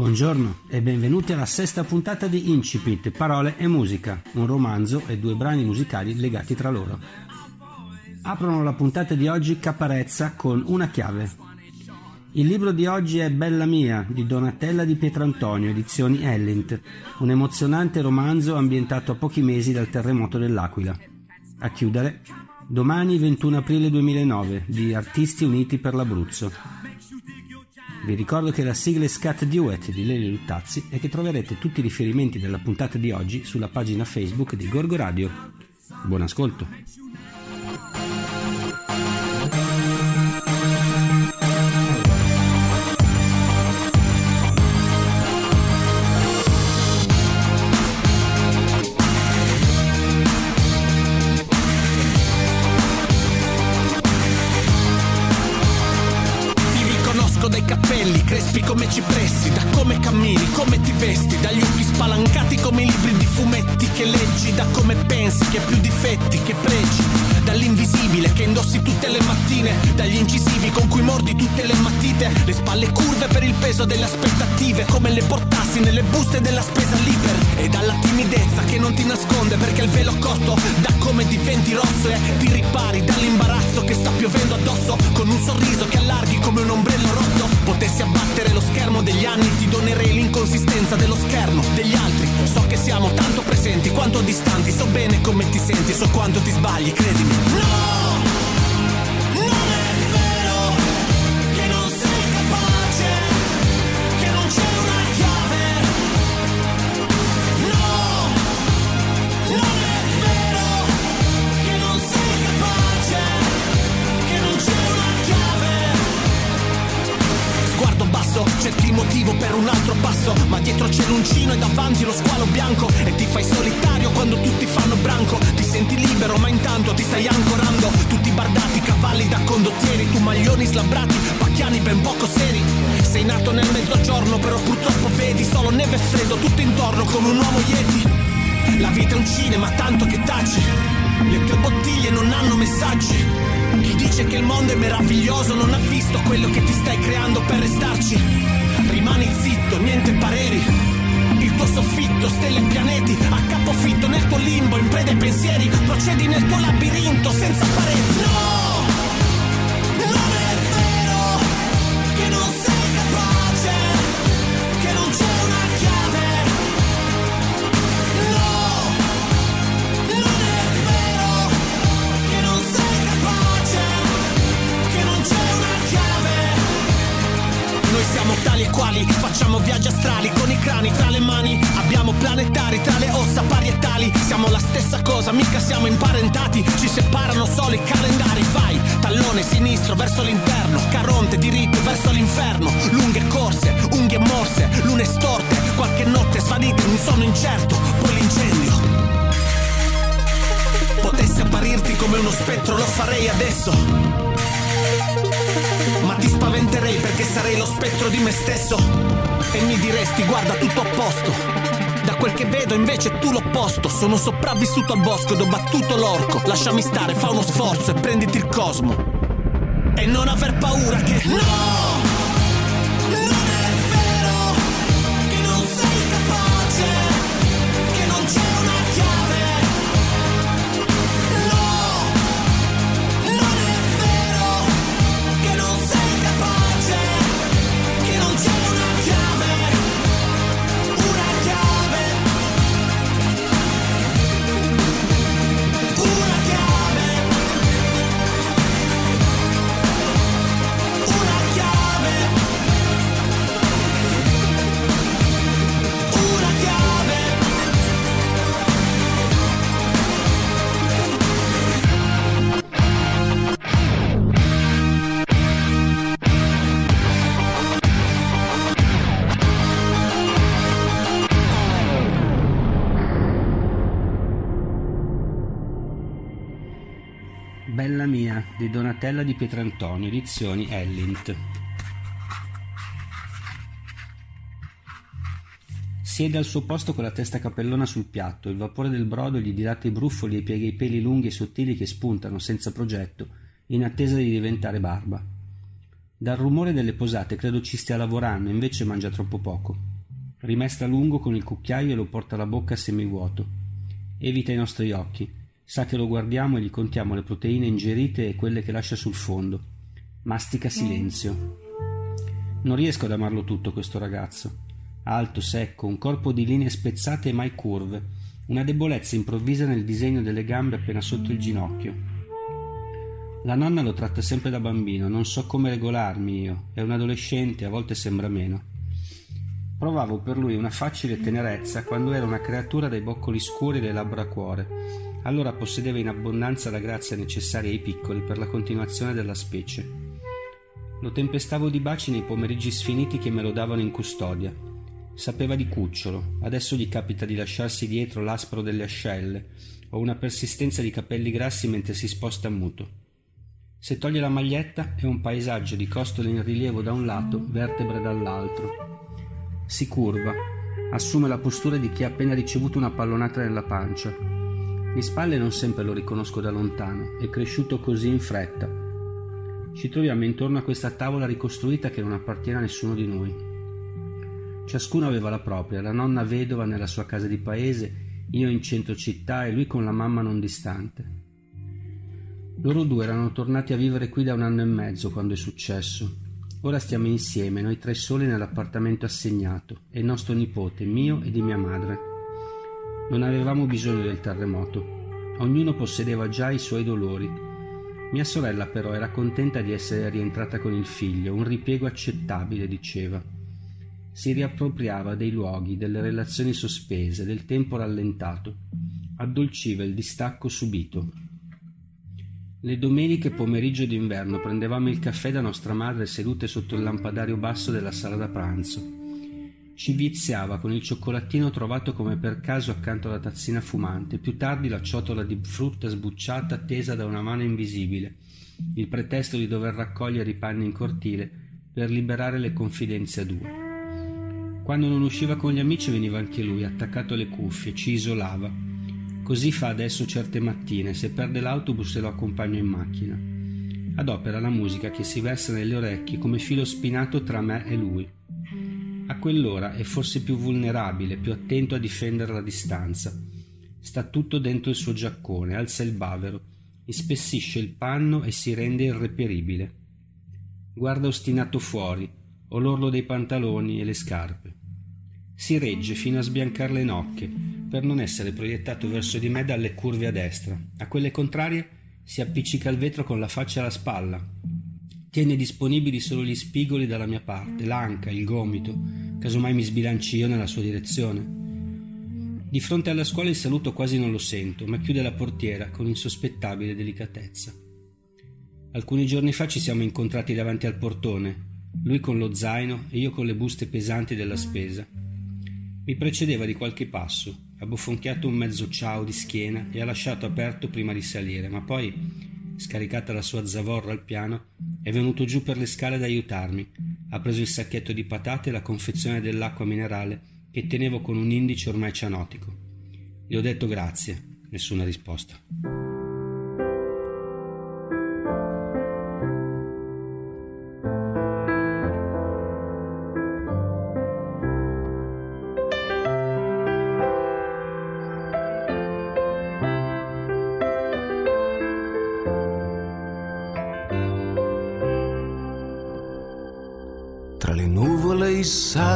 Buongiorno e benvenuti alla sesta puntata di Incipit, Parole e Musica, un romanzo e due brani musicali legati tra loro. Aprono la puntata di oggi Caparezza con Una chiave. Il libro di oggi è Bella mia di Donatella di Pietrantonio, edizioni Ellint, un emozionante romanzo ambientato a pochi mesi dal terremoto dell'Aquila. A chiudere, Domani 21 aprile 2009 di Artisti Uniti per l'Abruzzo. Vi ricordo che la sigla è Scat Duet di Lele Luttazzi e che troverete tutti i riferimenti della puntata di oggi sulla pagina Facebook di Gorgo Radio. Buon ascolto! Crespi come cipressi, da come cammini, come ti vesti, dagli occhi spalancati come i libri di fumetti che leggi, da come pensi, che più difetti, che pregi, dall'invisibile che indossi tutte le mattine, dagli incisivi con cui mordi tutte le matite, le spalle curve per il peso delle aspettative, come le portassi nelle buste della spesa liber, e dalla timidezza che non ti nasconde perché il velo corto, da come diventi rosso e ti ripari dall'imbarazzo che sta piovendo addosso, con un sorriso che allarghi come un ombrello rotto, potessi abbattere lo schermo degli anni, ti donerei l'inconsistenza dello schermo degli altri, so che siamo tanto presenti quanto distanti, so bene come ti senti, so quanto ti sbagli, credimi. No! L'uncino e davanti lo squalo bianco e ti fai solitario quando tutti fanno branco, ti senti libero ma intanto ti stai ancorando, tutti bardati, cavalli da condottieri, tu maglioni slabbrati, pacchiani ben poco seri. Sei nato nel mezzogiorno però purtroppo vedi solo neve e freddo tutto intorno come un uomo yeti. La vita è un cinema tanto che taci, le tue bottiglie non hanno messaggi. Chi dice che il mondo è meraviglioso non ha visto quello che ti stai creando per restarci. Rimani zitto, niente pareri. Tuo soffitto, stelle e pianeti, a capofitto nel tuo limbo, in preda ai pensieri, procedi nel tuo labirinto senza pareti. No! Cosa, mica siamo imparentati. Ci separano solo i calendari. Vai, tallone sinistro verso l'interno, caronte diritto verso l'inferno. Lunghe corse, unghie morse, lune storte. Qualche notte svanite un sonno incerto. Poi l'incendio. Potessi apparirti come uno spettro, lo farei adesso. Ma ti spaventerei perché sarei lo spettro di me stesso. E mi diresti, guarda, tutto a posto. Da quel che vedo invece tu l'opposto. Sono sopravvissuto al bosco ed ho battuto l'orco. Lasciami stare, fa uno sforzo e prenditi il cosmo. E non aver paura che. No! Di Donatella di Pietrantonio, edizioni Ellint. Siede al suo posto con la testa capellona sul piatto, il vapore del brodo gli dilata i bruffoli e piega i peli lunghi e sottili che spuntano senza progetto, in attesa di diventare barba. Dal rumore delle posate credo ci stia lavorando, invece mangia troppo poco. Rimesta lungo con il cucchiaio e lo porta alla bocca semivuoto. Evita i nostri occhi. Sa che lo guardiamo e gli contiamo le proteine ingerite e quelle che lascia sul fondo. Mastica silenzio. Non riesco ad amarlo tutto questo ragazzo alto, secco, un corpo di linee spezzate e mai curve, una debolezza improvvisa nel disegno delle gambe appena sotto il ginocchio. La nonna lo tratta sempre da bambino, non so come regolarmi io, è un adolescente, a volte sembra meno. Provavo per lui una facile tenerezza quando era una creatura dai boccoli scuri e le labbra a cuore. Allora possedeva in abbondanza la grazia necessaria ai piccoli per la continuazione della specie. Lo tempestavo di baci nei pomeriggi sfiniti che me lo davano in custodia, Sapeva di cucciolo, adesso gli capita di lasciarsi dietro l'aspro delle ascelle o una persistenza di capelli grassi mentre si sposta muto. Se toglie la maglietta è un paesaggio di costole in rilievo da un lato, vertebre dall'altro. Si curva, assume la postura di chi ha appena ricevuto una pallonata nella pancia. Di spalle non sempre lo riconosco da lontano, è cresciuto così in fretta. Ci troviamo intorno a questa tavola ricostruita che non appartiene a nessuno di noi. Ciascuno aveva la propria, la nonna vedova nella sua casa di paese, io in centro città e lui con la mamma non distante. Loro due erano tornati a vivere qui da un anno e mezzo quando è successo. Ora stiamo insieme, noi tre soli nell'appartamento assegnato, il nostro nipote, mio e di mia madre. Non avevamo bisogno del terremoto. Ognuno possedeva già i suoi dolori. Mia sorella però era contenta di essere rientrata con il figlio, un ripiego accettabile, diceva si riappropriava dei luoghi, delle relazioni sospese, del tempo rallentato, addolciva il distacco subito. Le domeniche pomeriggio d'inverno prendevamo il caffè da nostra madre sedute sotto il lampadario basso della sala da pranzo. Ci viziava con il cioccolatino trovato come per caso accanto alla tazzina fumante, più tardi la ciotola di frutta sbucciata tesa da una mano invisibile, il pretesto di dover raccogliere i panni in cortile per liberare le confidenze a due. Quando non usciva con gli amici veniva anche lui, attaccato alle cuffie, ci isolava. Così fa adesso certe mattine, se perde l'autobus lo accompagno in macchina. Adopera la musica che si versa nelle orecchie come filo spinato tra me e lui. A quell'ora è forse più vulnerabile, più attento a difendere la distanza. Sta tutto dentro il suo giaccone, alza il bavero, ispessisce il panno e si rende irreperibile. Guarda ostinato fuori, o l'orlo dei pantaloni e le scarpe si regge fino a sbiancar le nocche per non essere proiettato verso di me dalle curve a destra. A quelle contrarie si appiccica al vetro con la faccia alla spalla. Tiene disponibili solo gli spigoli dalla mia parte, l'anca, il gomito, casomai mi sbilanci io nella sua direzione. Di fronte alla scuola il saluto quasi non lo sento, ma chiude la portiera con insospettabile delicatezza. Alcuni giorni fa ci siamo incontrati davanti al portone, lui con lo zaino e io con le buste pesanti della spesa. Mi precedeva di qualche passo, ha bofonchiato un mezzo ciao di schiena e ha lasciato aperto prima di salire, ma poi, scaricata la sua zavorra al piano, è venuto giù per le scale ad aiutarmi. Ha preso il sacchetto di patate e la confezione dell'acqua minerale che tenevo con un indice ormai cianotico. Gli ho detto grazie, nessuna risposta.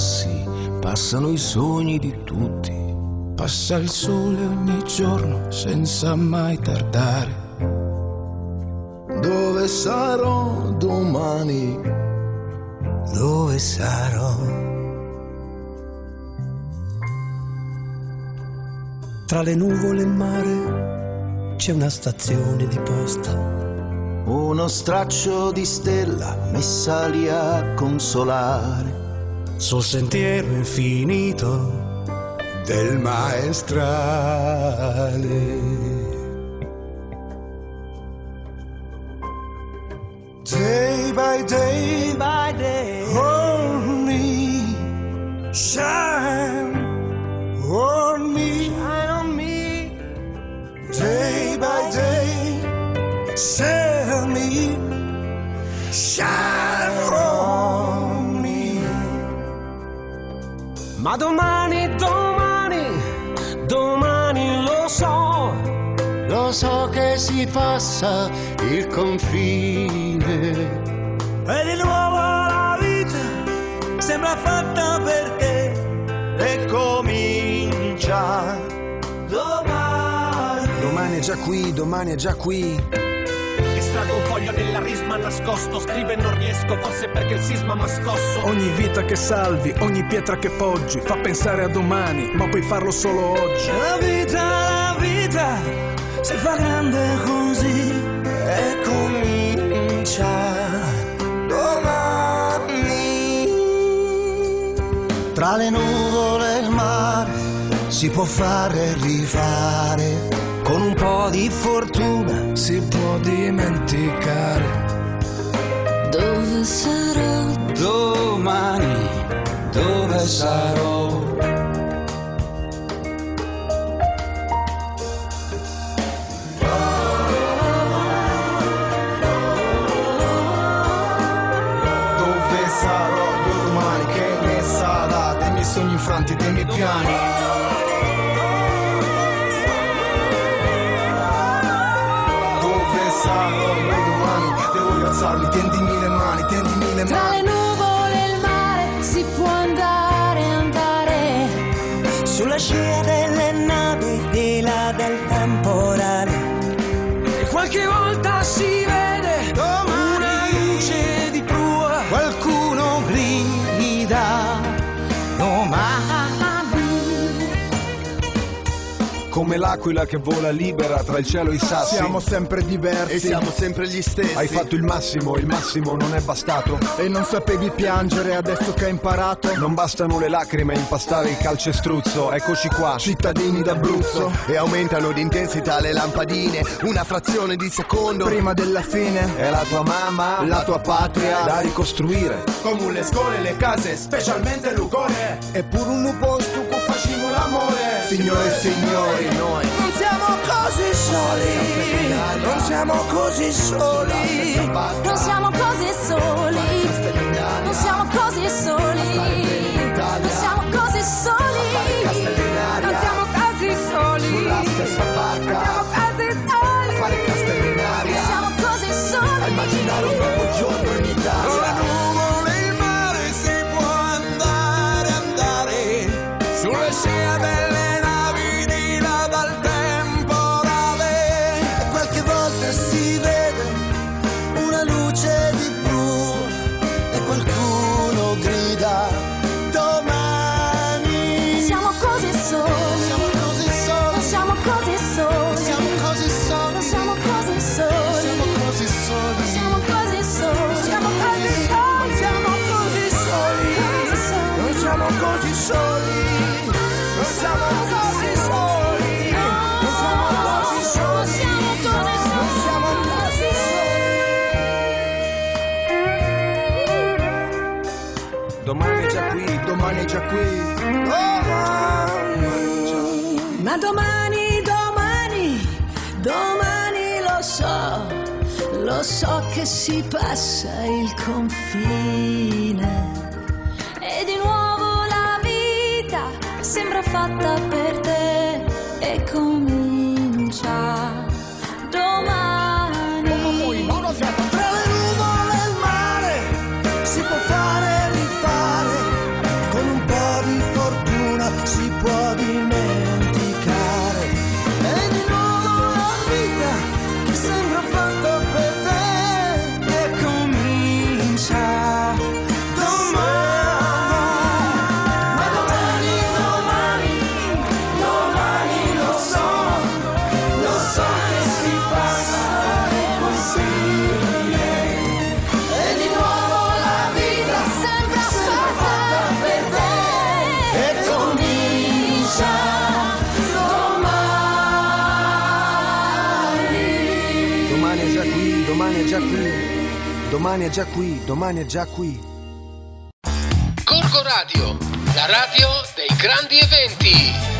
Sassi passano i sogni di tutti. Passa il sole ogni giorno senza mai tardare. Dove sarò domani? Dove sarò? Tra le nuvole e il mare c'è una stazione di posta. Uno straccio di stella messa lì a consolare sul sentiero infinito del maestrale. Day by day, by day. on me, shine on me, Shine on me. day by day, tell me, shine Ma domani, domani, domani lo so. Lo so che si passa il confine. E di nuovo la vita sembra fatta per te. E comincia domani. Domani è già qui, domani è già qui. Estraggo un foglio nella risma nascosto Scrive non riesco, forse perché il sisma m'ha scosso Ogni vita che salvi, ogni pietra che poggi, fa pensare a domani, ma puoi farlo solo oggi. La vita, la vita si fa grande così. E comincia domani. Tra le nuvole e il mare si può fare e rifare. Con un po' di fortuna si può dimenticare. Dove sarò? Domani dove sarò? Sulla scia delle navi Come l'aquila che vola libera tra il cielo e i sassi. Siamo sempre diversi e siamo sempre gli stessi. Hai fatto il massimo, il massimo non è bastato. e non sapevi piangere adesso che hai imparato. Non bastano le lacrime a impastare il calcestruzzo. Eccoci qua. Cittadini d'Abruzzo, E aumentano di intensità le lampadine Una frazione di secondo prima della fine, È la tua mamma, la tua patria. da ricostruire. Come le scuole, le case, specialmente Lugone. Eppure un posto con facciamo l'amore. Signore e signori, noi non siamo così soli. Non siamo così soli. Non siamo così soli. Già qui, domani è già qui. Ma domani, domani, domani lo so, lo so che si passa il confine. E di nuovo la vita sembra fatta per domani è già qui, domani è già qui. Corco Radio, la radio dei grandi eventi.